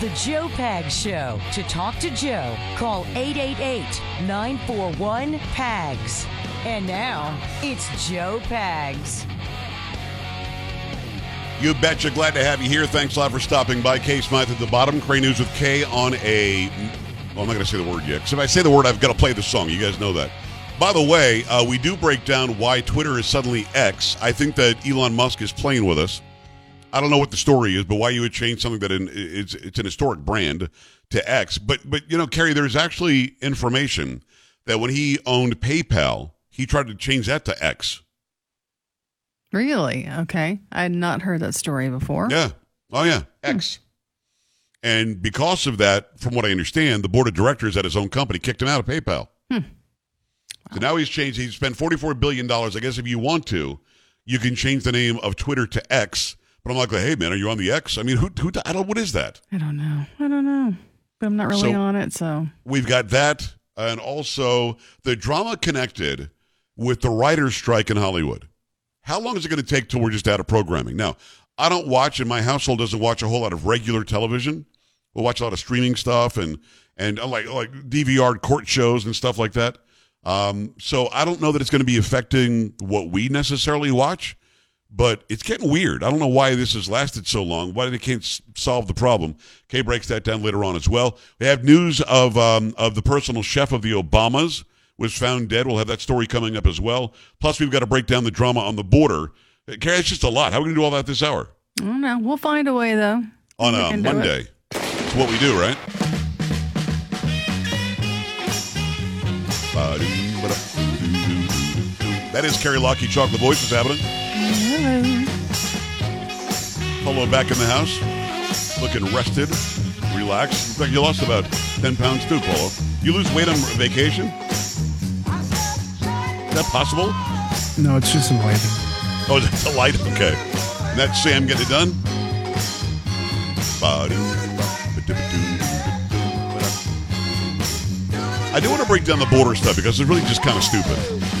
The Joe Pags Show. To talk to Joe, call 888 941 PAGS. And now, it's Joe Pags. You betcha. Glad to have you here. Thanks a lot for stopping by. Kay Smythe at the bottom. Crane News with Kay on a. Well, I'm not going to say the word yet. Because if I say the word, I've got to play the song. You guys know that. By the way, uh, we do break down why Twitter is suddenly X. I think that Elon Musk is playing with us. I don't know what the story is, but why you would change something that in, it's it's an historic brand to X. But but you know, Kerry, there's actually information that when he owned PayPal, he tried to change that to X. Really? Okay. I had not heard that story before. Yeah. Oh yeah, X. And because of that, from what I understand, the board of directors at his own company kicked him out of PayPal. Hmm. So now he's changed. He's spent forty-four billion dollars. I guess if you want to, you can change the name of Twitter to X. But I'm like, hey man, are you on the X? I mean, who? who I don't. What is that? I don't know. I don't know. But I'm not really So- on it, so. We've got that, and also the drama connected with the writers' strike in Hollywood. How long is it going to take till we're just out of programming? Now, I don't watch, and my household doesn't watch a whole lot of regular television. We'll watch a lot of streaming stuff and and uh, like like DVR court shows and stuff like that. Um, so I don't know that it's going to be affecting what we necessarily watch, but it's getting weird. I don't know why this has lasted so long. Why they can't s- solve the problem? Kay breaks that down later on as well. We have news of um, of the personal chef of the Obamas was found dead. We'll have that story coming up as well. Plus, we've got to break down the drama on the border. Uh, Kay, it's just a lot. How are we going to do all that this hour I don't know. We'll find a way, though. on a can do it. Monday? It's what we do, right? That is Carrie Lockey Chocolate Voice. What's happening? Polo back in the house, looking rested, relaxed. Looks like you lost about 10 pounds too, Polo. You lose weight on vacation? Is that possible? No, it's just some lighting. Oh, that's a light. Okay. And that's Sam getting it done. I do want to break down the border stuff because it's really just kind of stupid.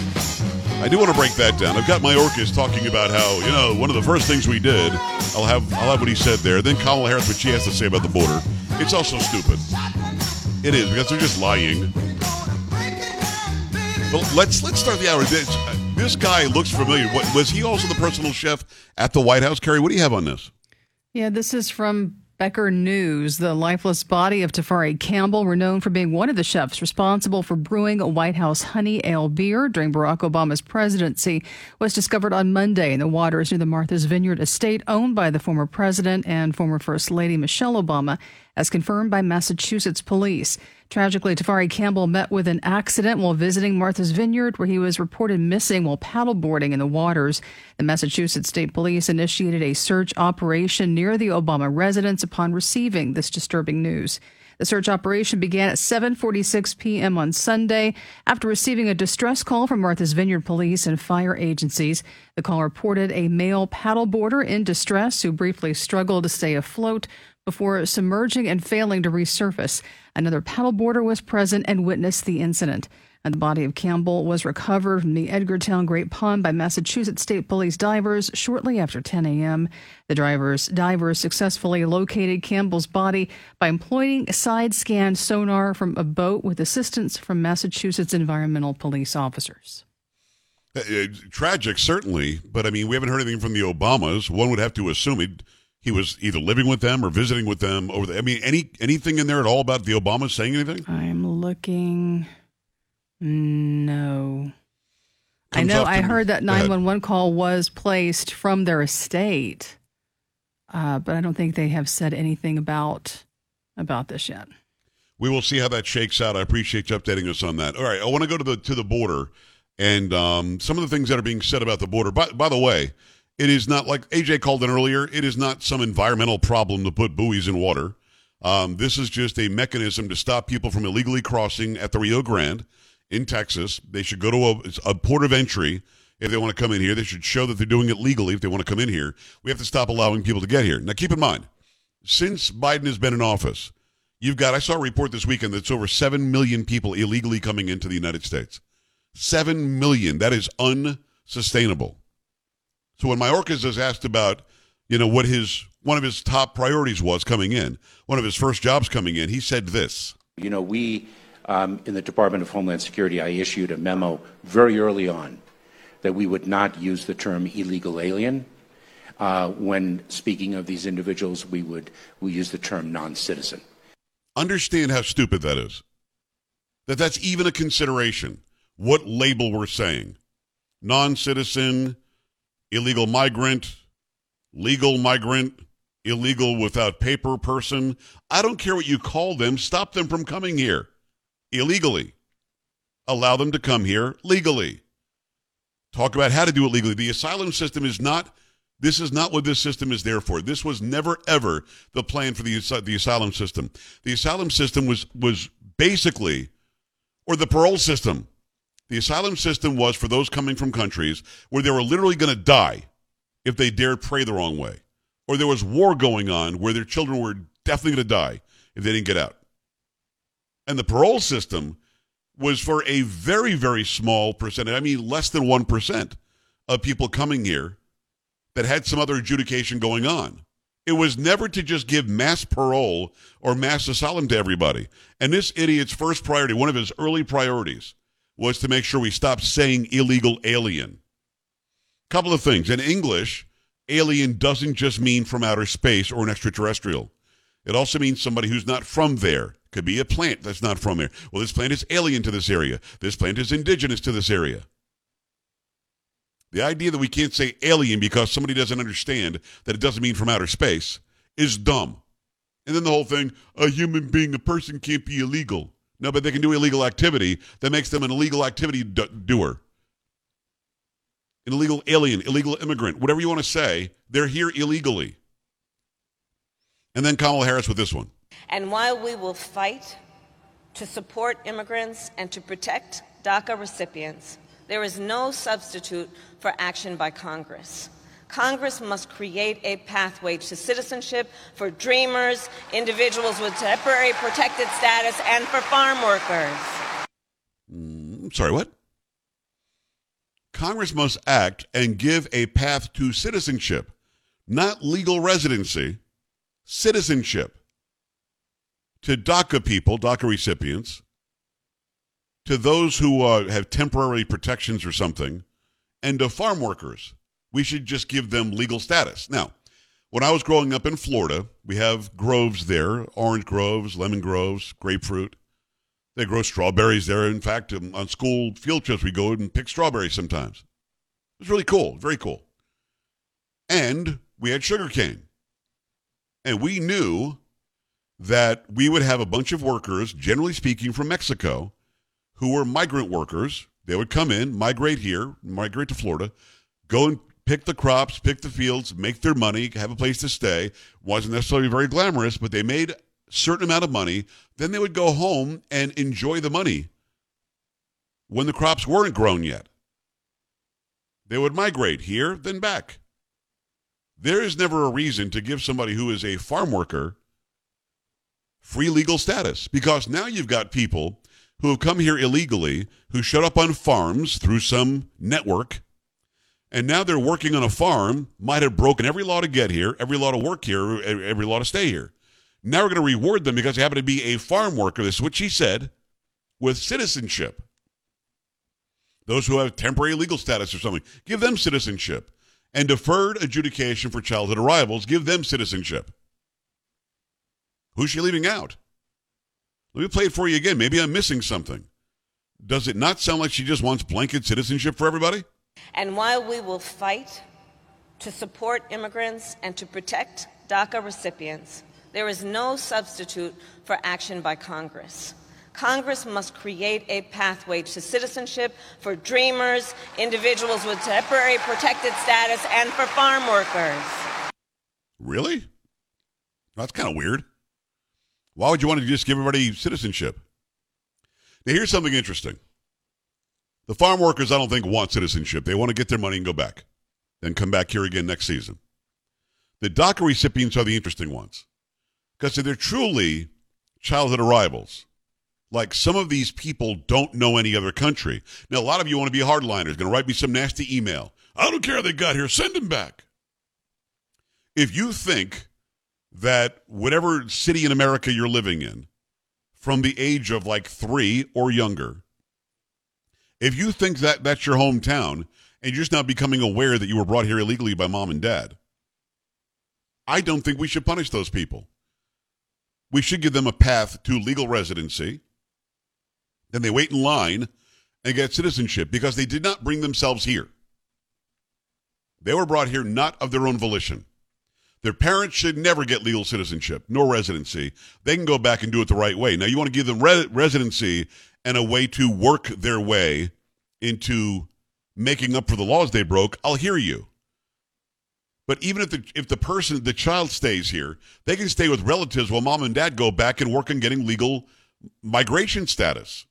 I do want to break that down. I've got Mayorkas talking about how you know one of the first things we did. I'll have I'll have what he said there. Then Kamala Harris, what she has to say about the border. It's also stupid. It is because they're just lying. But let's let's start the hour. This, this guy looks familiar. What, was he also the personal chef at the White House? Kerry, what do you have on this? Yeah, this is from Becker News. The lifeless body of Tafari Campbell, renowned for being one of the chefs responsible for brewing a White House honey ale beer during Barack Obama's presidency, was discovered on Monday in the waters near the Martha's Vineyard estate owned by the former president and former First Lady Michelle Obama, as confirmed by Massachusetts police. Tragically, Tafari Campbell met with an accident while visiting Martha's Vineyard, where he was reported missing while paddleboarding in the waters. The Massachusetts State Police initiated a search operation near the Obama residence upon receiving this disturbing news. The search operation began at 7:46 p.m. on Sunday after receiving a distress call from Martha's Vineyard Police and fire agencies. The call reported a male paddleboarder in distress who briefly struggled to stay afloat before submerging and failing to resurface. Another paddleboarder was present and witnessed the incident. And the body of Campbell was recovered from the Edgartown Great Pond by Massachusetts State Police divers shortly after 10 a.m. The drivers divers successfully located Campbell's body by employing side scan sonar from a boat with assistance from Massachusetts environmental police officers. Uh, uh, tragic, certainly, but I mean, we haven't heard anything from the Obamas. One would have to assume he he was either living with them or visiting with them over the. I mean, any anything in there at all about the Obamas saying anything? I'm looking. No. I know. I heard that 911 call was placed from their estate, uh, but I don't think they have said anything about about this yet. We will see how that shakes out. I appreciate you updating us on that. All right, I want to go to the to the border and um, some of the things that are being said about the border. By, by the way, it is not like AJ called in earlier. It is not some environmental problem to put buoys in water. Um, this is just a mechanism to stop people from illegally crossing at the Rio Grande in Texas. They should go to a, a port of entry if they want to come in here. They should show that they're doing it legally if they want to come in here. We have to stop allowing people to get here. Now, keep in mind, since Biden has been in office, you've got, I saw a report this weekend that's over 7 million people illegally coming into the United States. 7 million. That is unsustainable. So when Mayorkas is asked about, you know, what his one of his top priorities was coming in, one of his first jobs coming in. He said this. You know, we um, in the Department of Homeland Security, I issued a memo very early on that we would not use the term illegal alien. Uh, when speaking of these individuals, we would we use the term non-citizen. Understand how stupid that is. That that's even a consideration. What label we're saying: non-citizen, illegal migrant, legal migrant, illegal without paper person. I don't care what you call them. Stop them from coming here illegally. Allow them to come here legally. Talk about how to do it legally. The asylum system is not. This is not what this system is there for. This was never ever the plan for the the asylum system. The asylum system was was basically, or the parole system. The asylum system was for those coming from countries where they were literally going to die if they dared pray the wrong way, or there was war going on where their children were definitely going to die if they didn't get out. And the parole system was for a very, very small percentage, I mean, less than 1% of people coming here that had some other adjudication going on. It was never to just give mass parole or mass asylum to everybody. And this idiot's first priority, one of his early priorities, was to make sure we stopped saying illegal alien. Couple of things. In English, alien doesn't just mean from outer space or an extraterrestrial. It also means somebody who's not from there. Could be a plant that's not from there. Well, this plant is alien to this area. This plant is indigenous to this area. The idea that we can't say alien because somebody doesn't understand that it doesn't mean from outer space is dumb. And then the whole thing, a human being, a person can't be illegal. No, but they can do illegal activity that makes them an illegal activity doer. An illegal alien, illegal immigrant, whatever you want to say, they're here illegally. And then Kamala Harris with this one. And while we will fight to support immigrants and to protect DACA recipients, there is no substitute for action by Congress. Congress must create a pathway to citizenship for dreamers, individuals with temporary protected status, and for farm workers. Mm, sorry, what? Congress must act and give a path to citizenship, not legal residency, citizenship to DACA people, DACA recipients, to those who uh, have temporary protections or something, and to farm workers. We should just give them legal status. Now, when I was growing up in Florida, we have groves there orange groves, lemon groves, grapefruit. They grow strawberries there. In fact, um, on school field trips, we go and pick strawberries sometimes. It was really cool, very cool. And we had sugar cane. And we knew that we would have a bunch of workers, generally speaking, from Mexico, who were migrant workers. They would come in, migrate here, migrate to Florida, go and pick the crops, pick the fields, make their money, have a place to stay. Wasn't necessarily very glamorous, but they made a certain amount of money. Then they would go home and enjoy the money when the crops weren't grown yet. They would migrate here, then back. There is never a reason to give somebody who is a farm worker free legal status because now you've got people who have come here illegally, who showed up on farms through some network, and now they're working on a farm, might have broken every law to get here, every law to work here, every law to stay here. Now we're going to reward them because they happen to be a farm worker. This is what she said with citizenship. Those who have temporary legal status or something, give them citizenship. And deferred adjudication for childhood arrivals, give them citizenship. Who's she leaving out? Let me play it for you again. Maybe I'm missing something. Does it not sound like she just wants blanket citizenship for everybody? And while we will fight to support immigrants and to protect DACA recipients, there is no substitute for action by Congress. Congress must create a pathway to citizenship for dreamers, individuals with temporary protected status, and for farm workers. Really? That's kind of weird. Why would you want to just give everybody citizenship? Now, here's something interesting. The farm workers, I don't think, want citizenship. They want to get their money and go back, then come back here again next season. The DACA recipients are the interesting ones because they're truly childhood arrivals. Like some of these people don't know any other country. Now, a lot of you want to be hardliners, going to write me some nasty email. I don't care they got here, send them back. If you think that whatever city in America you're living in, from the age of like three or younger, if you think that that's your hometown and you're just not becoming aware that you were brought here illegally by mom and dad, I don't think we should punish those people. We should give them a path to legal residency. Then they wait in line and get citizenship because they did not bring themselves here. They were brought here not of their own volition. Their parents should never get legal citizenship nor residency. They can go back and do it the right way. Now, you want to give them re- residency and a way to work their way into making up for the laws they broke. I'll hear you. But even if the if the person the child stays here, they can stay with relatives while mom and dad go back and work on getting legal migration status.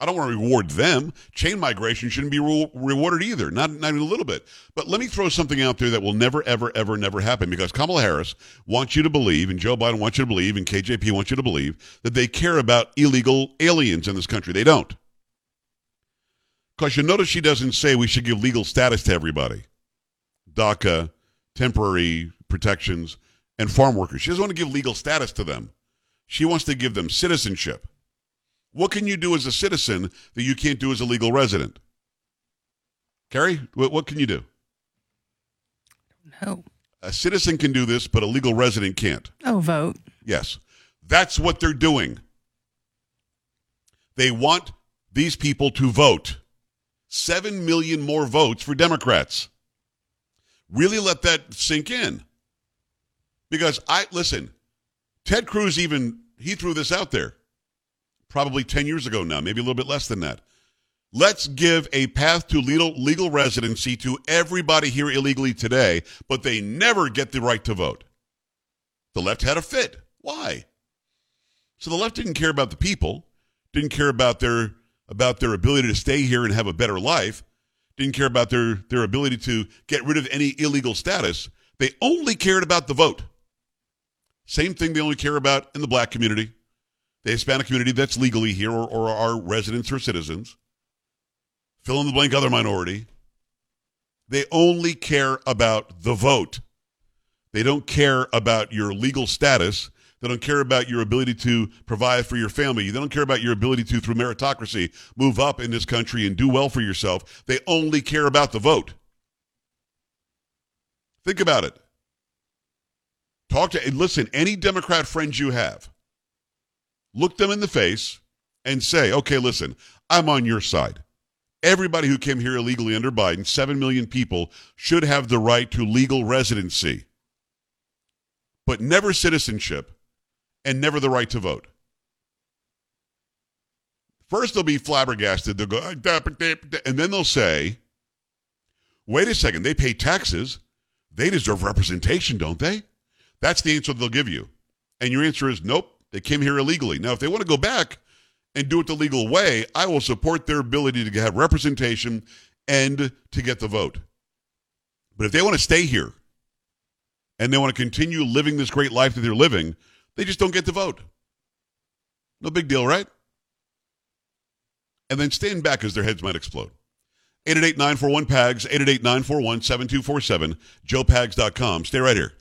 I don't want to reward them. Chain migration shouldn't be re- rewarded either, not, not even a little bit. But let me throw something out there that will never, ever, ever, never happen because Kamala Harris wants you to believe, and Joe Biden wants you to believe, and KJP wants you to believe that they care about illegal aliens in this country. They don't. Because you notice she doesn't say we should give legal status to everybody DACA, temporary protections, and farm workers. She doesn't want to give legal status to them. She wants to give them citizenship. What can you do as a citizen that you can't do as a legal resident? Carrie, what, what can you do? No. A citizen can do this, but a legal resident can't. Oh, vote. Yes. That's what they're doing. They want these people to vote. Seven million more votes for Democrats. Really let that sink in. Because I, listen, Ted Cruz even, he threw this out there probably 10 years ago now, maybe a little bit less than that. Let's give a path to legal, legal residency to everybody here illegally today, but they never get the right to vote. The left had a fit. Why? So the left didn't care about the people, didn't care about their about their ability to stay here and have a better life, didn't care about their their ability to get rid of any illegal status. They only cared about the vote. Same thing they only care about in the black community, the Hispanic community that's legally here or, or are residents or citizens. Fill in the blank other minority. They only care about the vote. They don't care about your legal status. They don't care about your ability to provide for your family. They don't care about your ability to, through meritocracy, move up in this country and do well for yourself. They only care about the vote. Think about it. Talk to, listen, any Democrat friends you have, look them in the face and say, okay, listen, I'm on your side. Everybody who came here illegally under Biden, 7 million people, should have the right to legal residency, but never citizenship and never the right to vote. First, they'll be flabbergasted. They'll go, ah, and then they'll say, wait a second, they pay taxes. They deserve representation, don't they? That's the answer they'll give you. And your answer is nope, they came here illegally. Now, if they want to go back and do it the legal way, I will support their ability to have representation and to get the vote. But if they want to stay here and they want to continue living this great life that they're living, they just don't get the vote. No big deal, right? And then stand back as their heads might explode. 888-941-PAGS, 888-941-7247, joepags.com. Stay right here.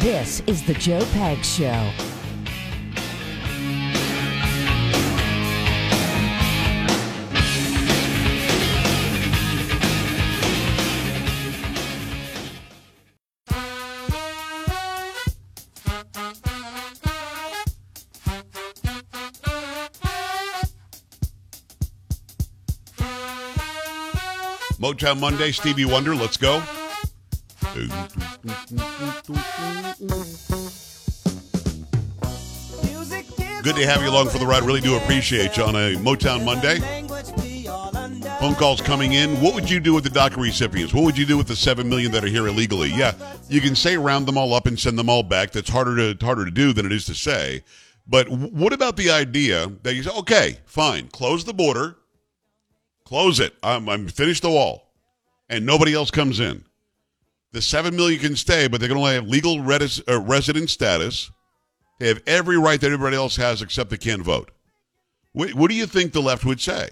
This is the Joe Pags Show. Motown Monday, Stevie Wonder, let's go. Good to have you along for the ride. Really do appreciate you on a Motown Monday. Phone calls coming in. What would you do with the DACA recipients? What would you do with the seven million that are here illegally? Yeah, you can say round them all up and send them all back. That's harder to harder to do than it is to say. But what about the idea that you say, okay, fine, close the border, close it. I'm, I'm finished the wall, and nobody else comes in. The seven million can stay, but they can only have legal res- uh, resident status. They have every right that everybody else has, except they can't vote. What, what do you think the left would say?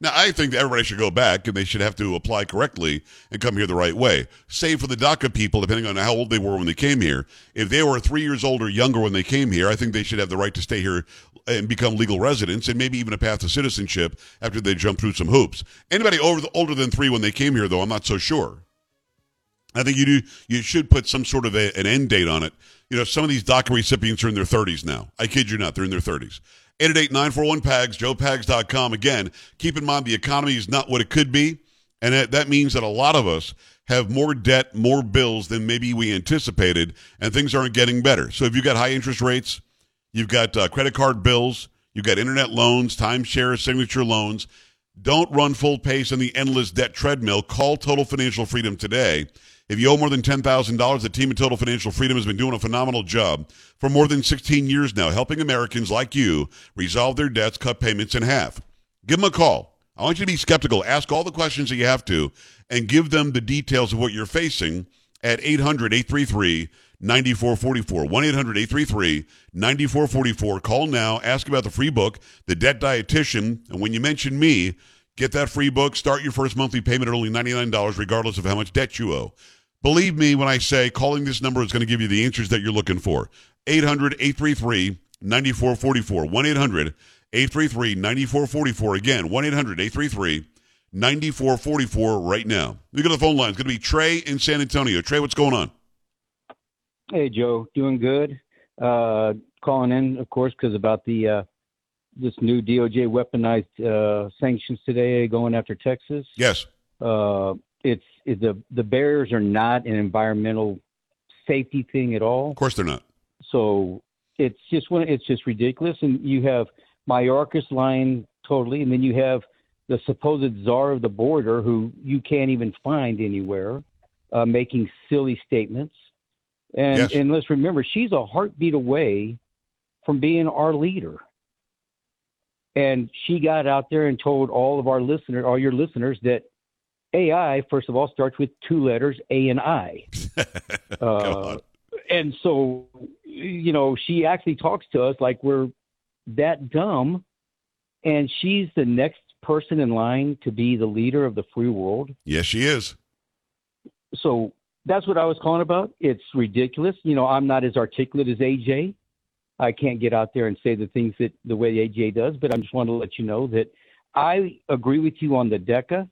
Now, I think that everybody should go back and they should have to apply correctly and come here the right way. Save for the DACA people, depending on how old they were when they came here. If they were three years old or younger when they came here, I think they should have the right to stay here and become legal residents and maybe even a path to citizenship after they jump through some hoops. Anybody over the, older than three when they came here, though, I'm not so sure. I think you do. You should put some sort of a, an end date on it. You know, some of these DACA recipients are in their 30s now. I kid you not, they're in their 30s. 888-941-PAGS, joepags.com. Again, keep in mind the economy is not what it could be, and that, that means that a lot of us have more debt, more bills than maybe we anticipated, and things aren't getting better. So if you've got high interest rates, you've got uh, credit card bills, you've got internet loans, timeshare, signature loans, don't run full pace in the endless debt treadmill. Call Total Financial Freedom today. If you owe more than $10,000, the team at Total Financial Freedom has been doing a phenomenal job for more than 16 years now, helping Americans like you resolve their debts, cut payments in half. Give them a call. I want you to be skeptical. Ask all the questions that you have to and give them the details of what you're facing at 800 833 9444. 1 800 833 9444. Call now. Ask about the free book, The Debt Dietitian. And when you mention me, get that free book. Start your first monthly payment at only $99, regardless of how much debt you owe. Believe me when I say calling this number is going to give you the answers that you're looking for. 800 833 9444. 1 800 833 9444. Again, 1 800 833 9444 right now. We go to the phone line. It's going to be Trey in San Antonio. Trey, what's going on? Hey, Joe. Doing good. Uh, calling in, of course, because about the uh, this new DOJ weaponized uh, sanctions today going after Texas. Yes. Uh, it's it, the the barriers are not an environmental safety thing at all. Of course they're not. So it's just one. It's just ridiculous. And you have Mayorkas lying totally, and then you have the supposed czar of the border, who you can't even find anywhere, uh, making silly statements. And Yes. and let's remember, she's a heartbeat away from being our leader. And she got out there and told all of our listeners, all your listeners, that AI, first of all, starts with two letters, A and I. Uh, and so, you know, she actually talks to us like we're that dumb, and she's the next person in line to be the leader of the free world. Yes, she is. So that's what I was calling about. It's ridiculous. You know, I'm not as articulate as AJ. I can't get out there and say the things that the way AJ does, but I just want to let you know that I agree with you on the DACA.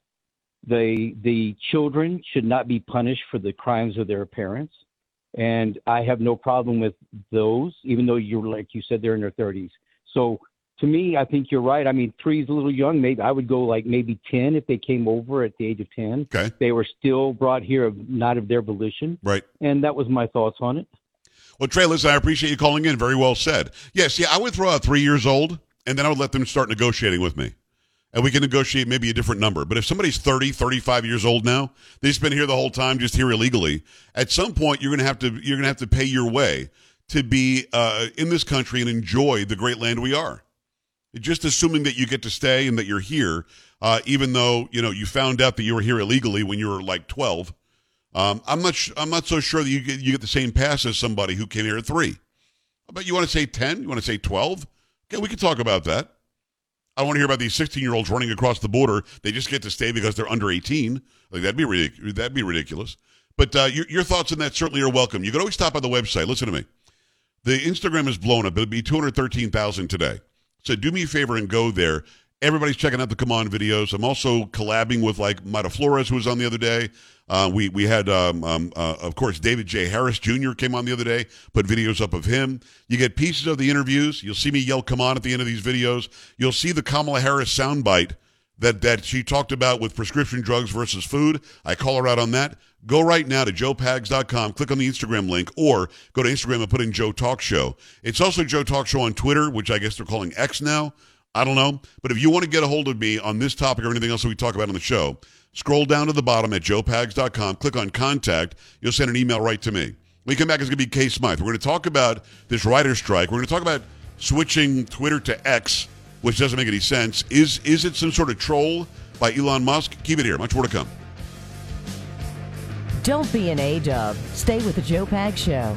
The the children should not be punished for the crimes of their parents, and I have no problem with those, even though you're like you said they're in their 30s. So to me, I think you're right. I mean, three is a little young. Maybe I would go like maybe 10 if they came over at the age of 10. Okay. They were still brought here of not of their volition, Right. and that was my thoughts on it. Well, Trey, listen, I appreciate you calling in. Very well said. Yes, yeah, I would throw out three years old, and then I would let them start negotiating with me. And we can negotiate maybe a different number. But if somebody's 30, 35 years old now, they've been here the whole time, just here illegally, at some point you're gonna have to you're gonna have to pay your way to be uh, in this country and enjoy the great land we are. Just assuming that you get to stay and that you're here, uh, even though you know you found out that you were here illegally when you were like 12. Um, I'm not. Sh- I'm not so sure that you get you get the same pass as somebody who came here at three. But you want to say ten? You want to say twelve? Okay, we can talk about that. I want to hear about these 16 year olds running across the border. They just get to stay because they're under 18. Like that'd be ridic- that'd be ridiculous. But uh, your, your thoughts on that certainly are welcome. You can always stop by the website. Listen to me. The Instagram is blown up. It'll be 213,000 today. So do me a favor and go there. Everybody's checking out the Come On videos. I'm also collabing with like Mayra Flores, who was on the other day. Uh, we we had, um, um, uh, of course, David J. Harris Jr. came on the other day, put videos up of him. You get pieces of the interviews. You'll see me yell "Come on" at the end of these videos. You'll see the Kamala Harris soundbite that that she talked about with prescription drugs versus food. I call her out on that. Go right now to joepags.com, click on the Instagram link, or go to Instagram and put in Joe Talk Show. It's also Joe Talk Show on Twitter, which I guess they're calling X now. I don't know. But if you want to get a hold of me on this topic or anything else that we talk about on the show, scroll down to the bottom at joepags.com, click on contact. You'll send an email right to me. When you come back, it's going to be Kay Smythe. We're going to talk about this writer's strike. We're going to talk about switching Twitter to X, which doesn't make any sense. Is is it some sort of troll by Elon Musk? Keep it here. Much more to come. Don't be an A-dub. Stay with the Joe Pag Show.